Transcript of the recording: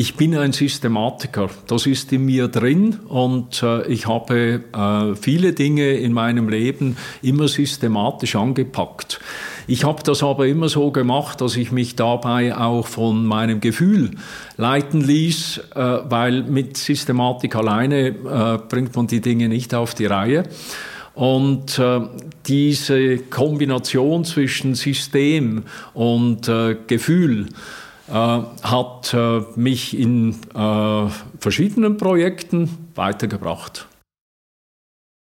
ich bin ein Systematiker. Das ist in mir drin und äh, ich habe äh, viele Dinge in meinem Leben immer systematisch angepackt. Ich habe das aber immer so gemacht, dass ich mich dabei auch von meinem Gefühl leiten ließ, äh, weil mit Systematik alleine äh, bringt man die Dinge nicht auf die Reihe. Und äh, diese Kombination zwischen System und äh, Gefühl hat äh, mich in äh, verschiedenen Projekten weitergebracht.